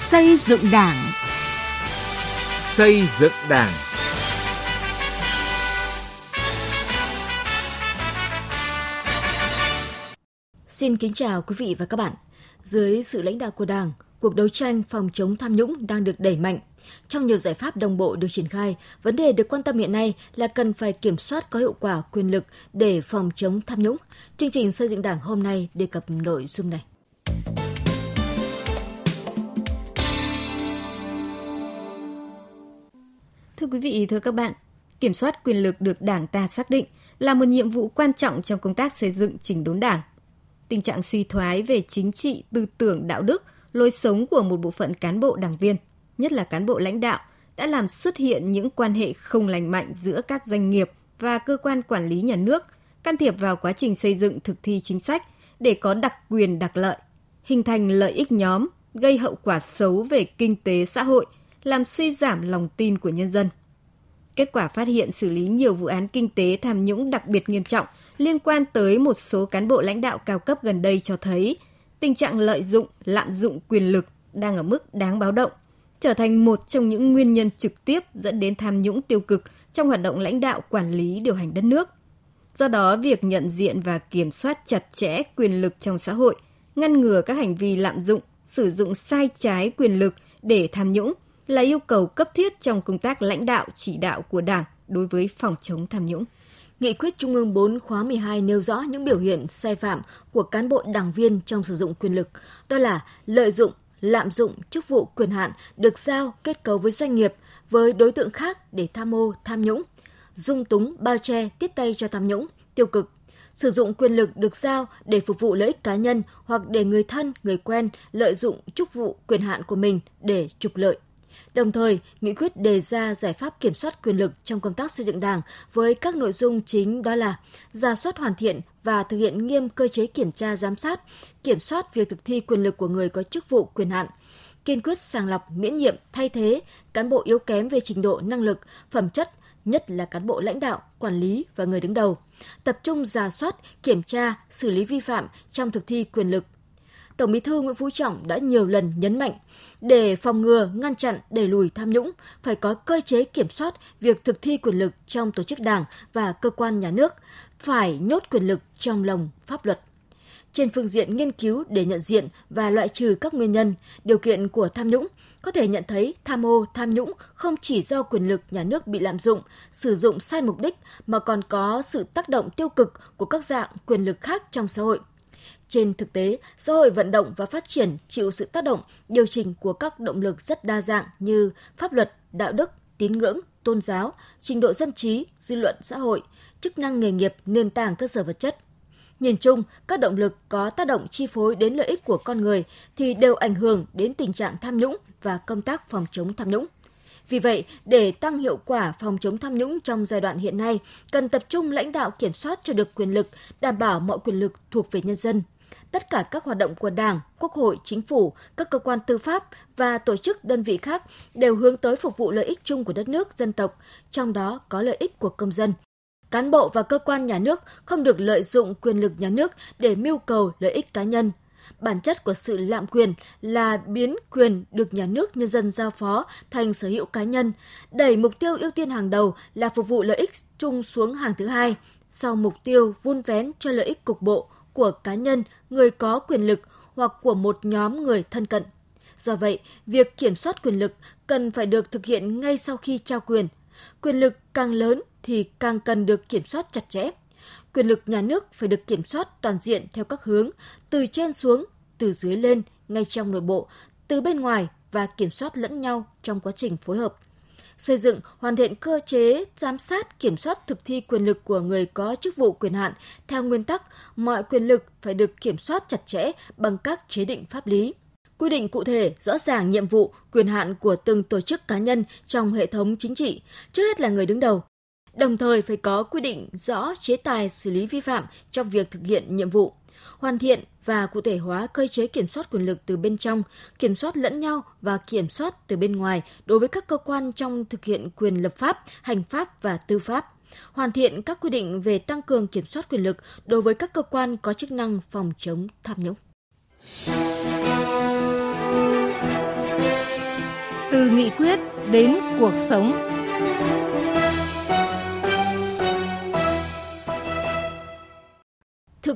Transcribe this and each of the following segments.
Xây dựng Đảng. Xây dựng Đảng. Xin kính chào quý vị và các bạn. Dưới sự lãnh đạo của Đảng, cuộc đấu tranh phòng chống tham nhũng đang được đẩy mạnh. Trong nhiều giải pháp đồng bộ được triển khai, vấn đề được quan tâm hiện nay là cần phải kiểm soát có hiệu quả quyền lực để phòng chống tham nhũng. Chương trình xây dựng Đảng hôm nay đề cập nội dung này. Thưa quý vị, thưa các bạn, kiểm soát quyền lực được Đảng ta xác định là một nhiệm vụ quan trọng trong công tác xây dựng chỉnh đốn Đảng. Tình trạng suy thoái về chính trị, tư tưởng, đạo đức, lối sống của một bộ phận cán bộ đảng viên, nhất là cán bộ lãnh đạo, đã làm xuất hiện những quan hệ không lành mạnh giữa các doanh nghiệp và cơ quan quản lý nhà nước, can thiệp vào quá trình xây dựng thực thi chính sách để có đặc quyền đặc lợi, hình thành lợi ích nhóm, gây hậu quả xấu về kinh tế xã hội – làm suy giảm lòng tin của nhân dân. Kết quả phát hiện xử lý nhiều vụ án kinh tế tham nhũng đặc biệt nghiêm trọng liên quan tới một số cán bộ lãnh đạo cao cấp gần đây cho thấy tình trạng lợi dụng, lạm dụng quyền lực đang ở mức đáng báo động, trở thành một trong những nguyên nhân trực tiếp dẫn đến tham nhũng tiêu cực trong hoạt động lãnh đạo quản lý điều hành đất nước. Do đó, việc nhận diện và kiểm soát chặt chẽ quyền lực trong xã hội, ngăn ngừa các hành vi lạm dụng, sử dụng sai trái quyền lực để tham nhũng là yêu cầu cấp thiết trong công tác lãnh đạo chỉ đạo của Đảng đối với phòng chống tham nhũng. Nghị quyết Trung ương 4 khóa 12 nêu rõ những biểu hiện sai phạm của cán bộ đảng viên trong sử dụng quyền lực, đó là lợi dụng, lạm dụng chức vụ quyền hạn được giao kết cấu với doanh nghiệp, với đối tượng khác để tham mô, tham nhũng, dung túng, bao che, tiếp tay cho tham nhũng, tiêu cực, sử dụng quyền lực được giao để phục vụ lợi ích cá nhân hoặc để người thân, người quen lợi dụng chức vụ quyền hạn của mình để trục lợi. Đồng thời, nghị quyết đề ra giải pháp kiểm soát quyền lực trong công tác xây dựng Đảng với các nội dung chính đó là ra soát hoàn thiện và thực hiện nghiêm cơ chế kiểm tra giám sát, kiểm soát việc thực thi quyền lực của người có chức vụ quyền hạn, kiên quyết sàng lọc miễn nhiệm thay thế cán bộ yếu kém về trình độ năng lực, phẩm chất, nhất là cán bộ lãnh đạo, quản lý và người đứng đầu, tập trung giả soát, kiểm tra, xử lý vi phạm trong thực thi quyền lực. Tổng Bí thư Nguyễn Phú Trọng đã nhiều lần nhấn mạnh để phòng ngừa, ngăn chặn, đẩy lùi tham nhũng, phải có cơ chế kiểm soát việc thực thi quyền lực trong tổ chức đảng và cơ quan nhà nước, phải nhốt quyền lực trong lòng pháp luật. Trên phương diện nghiên cứu để nhận diện và loại trừ các nguyên nhân, điều kiện của tham nhũng, có thể nhận thấy tham ô, tham nhũng không chỉ do quyền lực nhà nước bị lạm dụng, sử dụng sai mục đích mà còn có sự tác động tiêu cực của các dạng quyền lực khác trong xã hội. Trên thực tế, xã hội vận động và phát triển chịu sự tác động, điều chỉnh của các động lực rất đa dạng như pháp luật, đạo đức, tín ngưỡng, tôn giáo, trình độ dân trí, dư luận xã hội, chức năng nghề nghiệp, nền tảng cơ sở vật chất. Nhìn chung, các động lực có tác động chi phối đến lợi ích của con người thì đều ảnh hưởng đến tình trạng tham nhũng và công tác phòng chống tham nhũng. Vì vậy, để tăng hiệu quả phòng chống tham nhũng trong giai đoạn hiện nay, cần tập trung lãnh đạo kiểm soát cho được quyền lực, đảm bảo mọi quyền lực thuộc về nhân dân, tất cả các hoạt động của Đảng, Quốc hội, Chính phủ, các cơ quan tư pháp và tổ chức đơn vị khác đều hướng tới phục vụ lợi ích chung của đất nước, dân tộc, trong đó có lợi ích của công dân. Cán bộ và cơ quan nhà nước không được lợi dụng quyền lực nhà nước để mưu cầu lợi ích cá nhân. Bản chất của sự lạm quyền là biến quyền được nhà nước nhân dân giao phó thành sở hữu cá nhân, đẩy mục tiêu ưu tiên hàng đầu là phục vụ lợi ích chung xuống hàng thứ hai, sau mục tiêu vun vén cho lợi ích cục bộ, của cá nhân, người có quyền lực hoặc của một nhóm người thân cận. Do vậy, việc kiểm soát quyền lực cần phải được thực hiện ngay sau khi trao quyền. Quyền lực càng lớn thì càng cần được kiểm soát chặt chẽ. Quyền lực nhà nước phải được kiểm soát toàn diện theo các hướng, từ trên xuống, từ dưới lên, ngay trong nội bộ, từ bên ngoài và kiểm soát lẫn nhau trong quá trình phối hợp xây dựng, hoàn thiện cơ chế giám sát, kiểm soát thực thi quyền lực của người có chức vụ quyền hạn theo nguyên tắc mọi quyền lực phải được kiểm soát chặt chẽ bằng các chế định pháp lý. Quy định cụ thể, rõ ràng nhiệm vụ, quyền hạn của từng tổ chức cá nhân trong hệ thống chính trị, trước hết là người đứng đầu. Đồng thời phải có quy định rõ chế tài xử lý vi phạm trong việc thực hiện nhiệm vụ hoàn thiện và cụ thể hóa cơ chế kiểm soát quyền lực từ bên trong, kiểm soát lẫn nhau và kiểm soát từ bên ngoài đối với các cơ quan trong thực hiện quyền lập pháp, hành pháp và tư pháp hoàn thiện các quy định về tăng cường kiểm soát quyền lực đối với các cơ quan có chức năng phòng chống tham nhũng. Từ nghị quyết đến cuộc sống.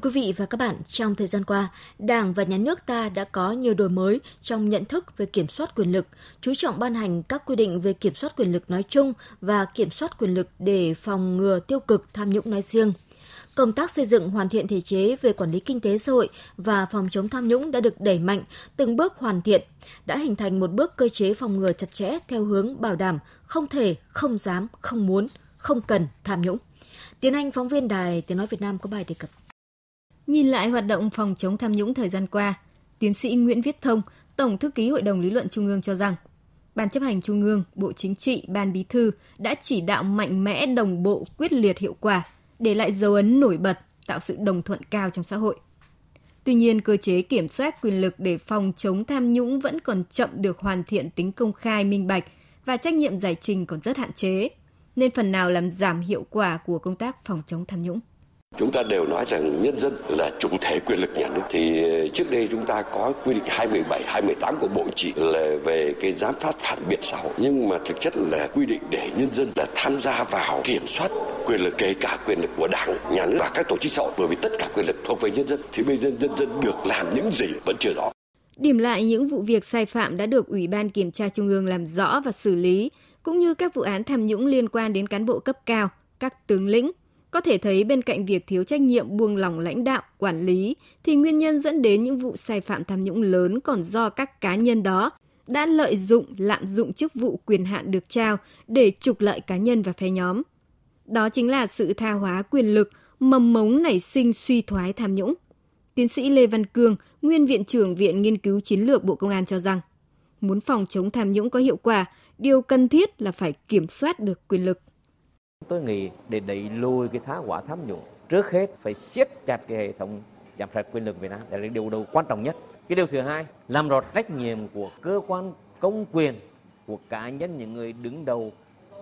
Quý vị và các bạn, trong thời gian qua, Đảng và Nhà nước ta đã có nhiều đổi mới trong nhận thức về kiểm soát quyền lực, chú trọng ban hành các quy định về kiểm soát quyền lực nói chung và kiểm soát quyền lực để phòng ngừa tiêu cực tham nhũng nói riêng. Công tác xây dựng hoàn thiện thể chế về quản lý kinh tế xã hội và phòng chống tham nhũng đã được đẩy mạnh, từng bước hoàn thiện, đã hình thành một bước cơ chế phòng ngừa chặt chẽ theo hướng bảo đảm không thể, không dám, không muốn, không cần tham nhũng. Tiến Anh, phóng viên Đài Tiếng Nói Việt Nam có bài đề cập. Nhìn lại hoạt động phòng chống tham nhũng thời gian qua, tiến sĩ Nguyễn Viết Thông, Tổng thư ký Hội đồng Lý luận Trung ương cho rằng, Ban chấp hành Trung ương, Bộ Chính trị, Ban Bí thư đã chỉ đạo mạnh mẽ đồng bộ quyết liệt hiệu quả, để lại dấu ấn nổi bật, tạo sự đồng thuận cao trong xã hội. Tuy nhiên, cơ chế kiểm soát quyền lực để phòng chống tham nhũng vẫn còn chậm được hoàn thiện tính công khai minh bạch và trách nhiệm giải trình còn rất hạn chế, nên phần nào làm giảm hiệu quả của công tác phòng chống tham nhũng. Chúng ta đều nói rằng nhân dân là chủ thể quyền lực nhà nước. Thì ờ, trước đây chúng ta có quy định 217, 218 của Bộ Chỉ là về cái giám sát phản biện xã hội. Nhưng mà thực chất là quy định để nhân dân là tham gia vào kiểm soát quyền lực kể cả quyền lực của đảng, nhà nước và các tổ chức xã hội. Bởi vì tất cả quyền lực thuộc về nhân dân. Thì bây giờ nhân dân được làm những gì vẫn chưa rõ. Điểm lại những vụ việc sai phạm đã được Ủy ban Kiểm tra Trung ương làm rõ và xử lý, cũng như các vụ án tham nhũng liên quan đến cán bộ cấp cao, các tướng lĩnh, có thể thấy bên cạnh việc thiếu trách nhiệm buông lỏng lãnh đạo, quản lý thì nguyên nhân dẫn đến những vụ sai phạm tham nhũng lớn còn do các cá nhân đó đã lợi dụng, lạm dụng chức vụ quyền hạn được trao để trục lợi cá nhân và phe nhóm. Đó chính là sự tha hóa quyền lực, mầm mống nảy sinh suy thoái tham nhũng. Tiến sĩ Lê Văn Cương, nguyên viện trưởng Viện Nghiên cứu Chiến lược Bộ Công an cho rằng, muốn phòng chống tham nhũng có hiệu quả, điều cần thiết là phải kiểm soát được quyền lực. Tôi nghĩ để đẩy lùi cái thá quả tham nhũng, trước hết phải siết chặt cái hệ thống giám sát quyền lực Việt Nam. Đây là điều đầu quan trọng nhất. Cái điều thứ hai, làm rõ trách nhiệm của cơ quan công quyền, của cá nhân những người đứng đầu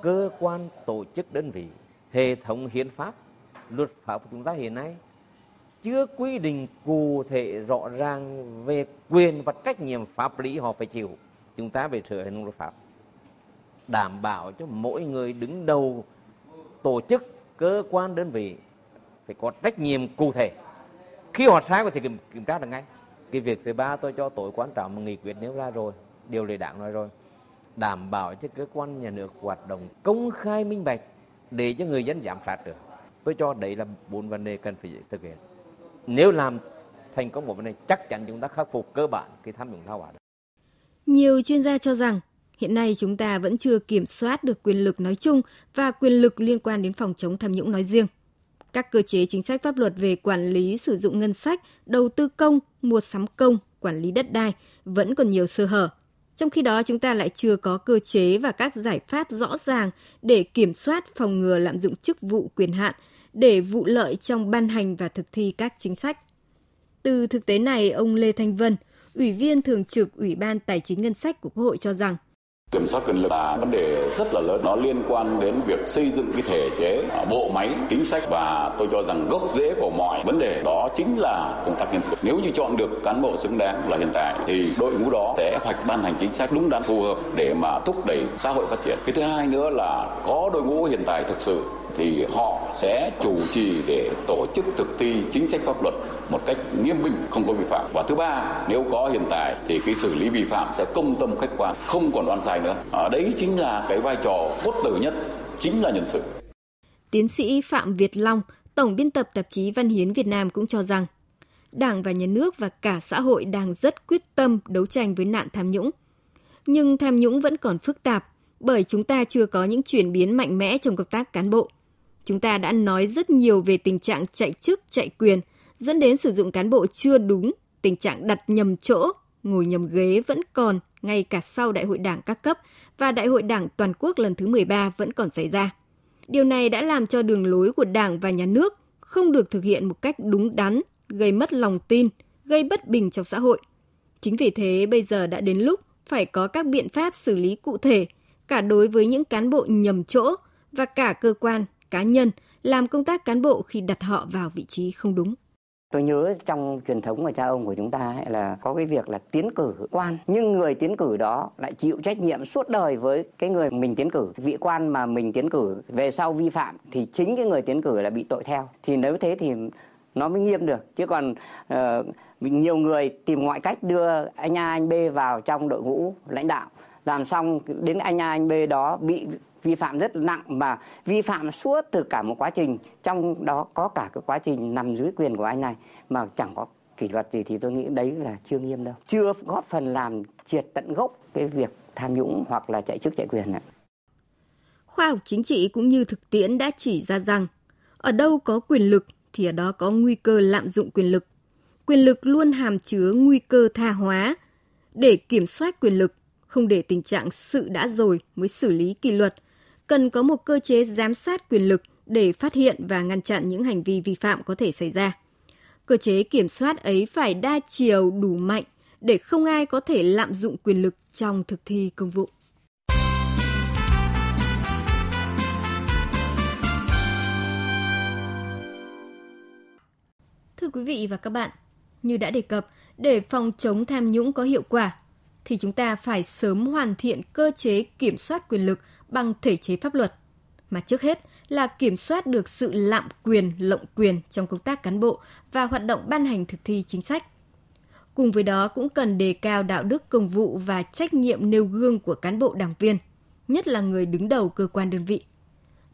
cơ quan tổ chức đơn vị, hệ thống hiến pháp, luật pháp của chúng ta hiện nay chưa quy định cụ thể rõ ràng về quyền và trách nhiệm pháp lý họ phải chịu. Chúng ta phải sửa hệ thống luật pháp đảm bảo cho mỗi người đứng đầu tổ chức cơ quan đơn vị phải có trách nhiệm cụ thể. Khi họ sai có thể kiểm, kiểm tra được ngay. Cái việc thứ ba tôi cho tối quan trọng mà nghị quyết nêu ra rồi điều lệ đảng nói rồi đảm bảo cho cơ quan nhà nước hoạt động công khai minh bạch để cho người dân giám sát được. Tôi cho đấy là bốn vấn đề cần phải thực hiện. Nếu làm thành công một vấn đề chắc chắn chúng ta khắc phục cơ bản cái tham nhũng thao hóa nhiều chuyên gia cho rằng Hiện nay chúng ta vẫn chưa kiểm soát được quyền lực nói chung và quyền lực liên quan đến phòng chống tham nhũng nói riêng. Các cơ chế chính sách pháp luật về quản lý sử dụng ngân sách, đầu tư công, mua sắm công, quản lý đất đai vẫn còn nhiều sơ hở. Trong khi đó chúng ta lại chưa có cơ chế và các giải pháp rõ ràng để kiểm soát phòng ngừa lạm dụng chức vụ quyền hạn để vụ lợi trong ban hành và thực thi các chính sách. Từ thực tế này, ông Lê Thanh Vân, Ủy viên Thường trực Ủy ban Tài chính Ngân sách của Quốc hội cho rằng Kiểm soát quyền lực là vấn đề rất là lớn. Nó liên quan đến việc xây dựng cái thể chế, à, bộ máy, chính sách và tôi cho rằng gốc rễ của mọi vấn đề đó chính là công tác nhân sự. Nếu như chọn được cán bộ xứng đáng là hiện tại thì đội ngũ đó sẽ hoạch ban hành chính sách đúng đắn phù hợp để mà thúc đẩy xã hội phát triển. Cái thứ hai nữa là có đội ngũ hiện tại thực sự thì họ sẽ chủ trì để tổ chức thực thi chính sách pháp luật một cách nghiêm minh không có vi phạm và thứ ba nếu có hiện tại thì cái xử lý vi phạm sẽ công tâm khách quan không còn oan sai nữa. À, đấy chính là cái vai trò cốt tử nhất chính là nhân sự. Tiến sĩ phạm việt long tổng biên tập tạp chí văn hiến việt nam cũng cho rằng đảng và nhà nước và cả xã hội đang rất quyết tâm đấu tranh với nạn tham nhũng. Nhưng tham nhũng vẫn còn phức tạp bởi chúng ta chưa có những chuyển biến mạnh mẽ trong công tác cán bộ. Chúng ta đã nói rất nhiều về tình trạng chạy chức, chạy quyền, dẫn đến sử dụng cán bộ chưa đúng, tình trạng đặt nhầm chỗ, ngồi nhầm ghế vẫn còn ngay cả sau Đại hội Đảng các cấp và Đại hội Đảng toàn quốc lần thứ 13 vẫn còn xảy ra. Điều này đã làm cho đường lối của Đảng và nhà nước không được thực hiện một cách đúng đắn, gây mất lòng tin, gây bất bình trong xã hội. Chính vì thế bây giờ đã đến lúc phải có các biện pháp xử lý cụ thể cả đối với những cán bộ nhầm chỗ và cả cơ quan cá nhân làm công tác cán bộ khi đặt họ vào vị trí không đúng. Tôi nhớ trong truyền thống của cha ông của chúng ta ấy là có cái việc là tiến cử quan, nhưng người tiến cử đó lại chịu trách nhiệm suốt đời với cái người mình tiến cử. Vị quan mà mình tiến cử về sau vi phạm thì chính cái người tiến cử là bị tội theo. Thì nếu thế thì nó mới nghiêm được. Chứ còn uh, nhiều người tìm mọi cách đưa anh A anh B vào trong đội ngũ lãnh đạo làm xong đến anh A anh B đó bị vi phạm rất nặng mà vi phạm suốt từ cả một quá trình trong đó có cả cái quá trình nằm dưới quyền của anh này mà chẳng có kỷ luật gì thì tôi nghĩ đấy là chưa nghiêm đâu chưa góp phần làm triệt tận gốc cái việc tham nhũng hoặc là chạy chức chạy quyền này. Khoa học chính trị cũng như thực tiễn đã chỉ ra rằng ở đâu có quyền lực thì ở đó có nguy cơ lạm dụng quyền lực. Quyền lực luôn hàm chứa nguy cơ tha hóa. Để kiểm soát quyền lực, không để tình trạng sự đã rồi mới xử lý kỷ luật, cần có một cơ chế giám sát quyền lực để phát hiện và ngăn chặn những hành vi vi phạm có thể xảy ra. Cơ chế kiểm soát ấy phải đa chiều đủ mạnh để không ai có thể lạm dụng quyền lực trong thực thi công vụ. Thưa quý vị và các bạn, như đã đề cập, để phòng chống tham nhũng có hiệu quả, thì chúng ta phải sớm hoàn thiện cơ chế kiểm soát quyền lực bằng thể chế pháp luật. Mà trước hết là kiểm soát được sự lạm quyền, lộng quyền trong công tác cán bộ và hoạt động ban hành thực thi chính sách. Cùng với đó cũng cần đề cao đạo đức công vụ và trách nhiệm nêu gương của cán bộ đảng viên, nhất là người đứng đầu cơ quan đơn vị.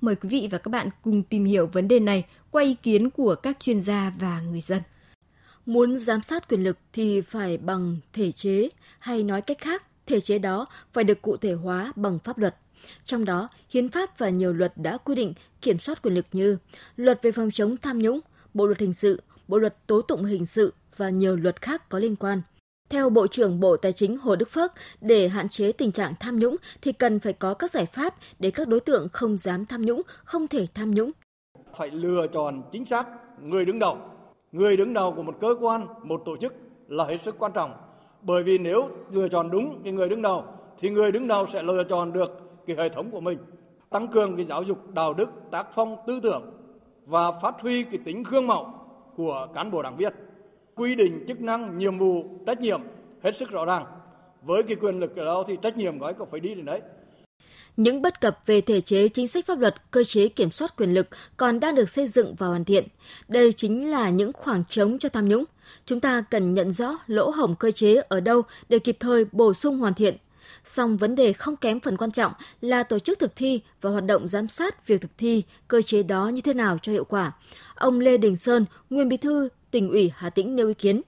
Mời quý vị và các bạn cùng tìm hiểu vấn đề này qua ý kiến của các chuyên gia và người dân. Muốn giám sát quyền lực thì phải bằng thể chế, hay nói cách khác, thể chế đó phải được cụ thể hóa bằng pháp luật. Trong đó, hiến pháp và nhiều luật đã quy định kiểm soát quyền lực như luật về phòng chống tham nhũng, bộ luật hình sự, bộ luật tố tụng hình sự và nhiều luật khác có liên quan. Theo Bộ trưởng Bộ Tài chính Hồ Đức Phước, để hạn chế tình trạng tham nhũng thì cần phải có các giải pháp để các đối tượng không dám tham nhũng, không thể tham nhũng. Phải lựa chọn chính xác người đứng đầu. Người đứng đầu của một cơ quan, một tổ chức là hết sức quan trọng. Bởi vì nếu lựa chọn đúng cái người đứng đầu thì người đứng đầu sẽ lựa chọn được cái hệ thống của mình tăng cường cái giáo dục đạo đức tác phong tư tưởng và phát huy cái tính gương mẫu của cán bộ đảng viên. Quy định chức năng nhiệm vụ trách nhiệm hết sức rõ ràng. Với cái quyền lực ở đó thì trách nhiệm của ấy có phải đi đến đấy? Những bất cập về thể chế chính sách pháp luật, cơ chế kiểm soát quyền lực còn đang được xây dựng và hoàn thiện. Đây chính là những khoảng trống cho tham nhũng. Chúng ta cần nhận rõ lỗ hổng cơ chế ở đâu để kịp thời bổ sung hoàn thiện, Song vấn đề không kém phần quan trọng là tổ chức thực thi và hoạt động giám sát việc thực thi cơ chế đó như thế nào cho hiệu quả. Ông Lê Đình Sơn, nguyên bí thư tỉnh ủy Hà Tĩnh nêu ý kiến.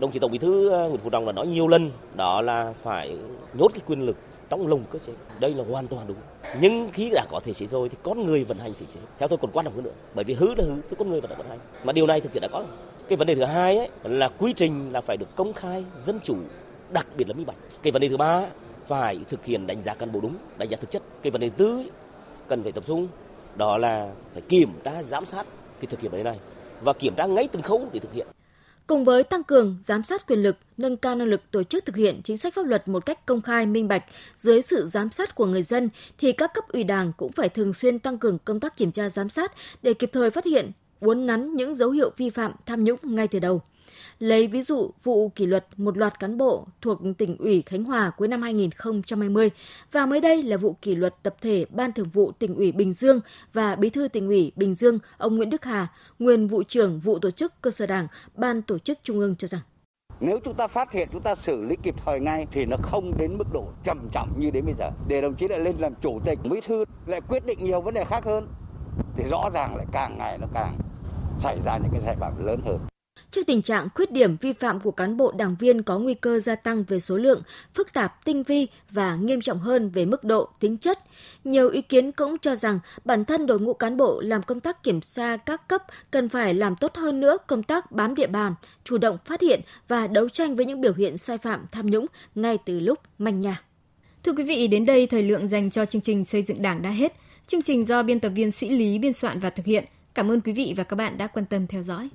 Đồng chí Tổng Bí thư ờ, Nguyễn Phú Trọng đã nói nhiều lần đó là phải nhốt cái quyền lực trong lồng cơ chế. Đây là hoàn toàn đúng. Nhưng khi đã có thể chế rồi thì con người vận hành thể chế. Theo tôi còn quan trọng hơn nữa. Bởi vì hư là hư thì con người vẫn vận hành. Mà điều này thực hiện đã có. Cái vấn đề thứ hai ấy là quy trình là phải được công khai, dân chủ, đặc biệt là minh bạch. Cái vấn đề thứ ba phải thực hiện đánh giá cán bộ đúng, đánh giá thực chất. Cái vấn đề thứ tư cần phải tập trung đó là phải kiểm tra giám sát cái thực hiện vấn đề này và kiểm tra ngay từng khâu để thực hiện. Cùng với tăng cường giám sát quyền lực, nâng cao năng lực tổ chức thực hiện chính sách pháp luật một cách công khai minh bạch dưới sự giám sát của người dân thì các cấp ủy Đảng cũng phải thường xuyên tăng cường công tác kiểm tra giám sát để kịp thời phát hiện, uốn nắn những dấu hiệu vi phạm tham nhũng ngay từ đầu. Lấy ví dụ vụ kỷ luật một loạt cán bộ thuộc tỉnh ủy Khánh Hòa cuối năm 2020 và mới đây là vụ kỷ luật tập thể Ban Thường vụ tỉnh ủy Bình Dương và Bí thư tỉnh ủy Bình Dương ông Nguyễn Đức Hà, nguyên vụ trưởng vụ tổ chức cơ sở Đảng, Ban tổ chức Trung ương cho rằng. Nếu chúng ta phát hiện chúng ta xử lý kịp thời ngay thì nó không đến mức độ trầm trọng như đến bây giờ. Để đồng chí lại lên làm chủ tịch bí thư lại quyết định nhiều vấn đề khác hơn thì rõ ràng lại càng ngày nó càng xảy ra những cái sai phạm lớn hơn. Trước tình trạng khuyết điểm vi phạm của cán bộ đảng viên có nguy cơ gia tăng về số lượng, phức tạp, tinh vi và nghiêm trọng hơn về mức độ, tính chất, nhiều ý kiến cũng cho rằng bản thân đội ngũ cán bộ làm công tác kiểm tra các cấp cần phải làm tốt hơn nữa công tác bám địa bàn, chủ động phát hiện và đấu tranh với những biểu hiện sai phạm tham nhũng ngay từ lúc manh nhà Thưa quý vị, đến đây thời lượng dành cho chương trình xây dựng Đảng đã hết. Chương trình do biên tập viên Sĩ Lý biên soạn và thực hiện. Cảm ơn quý vị và các bạn đã quan tâm theo dõi.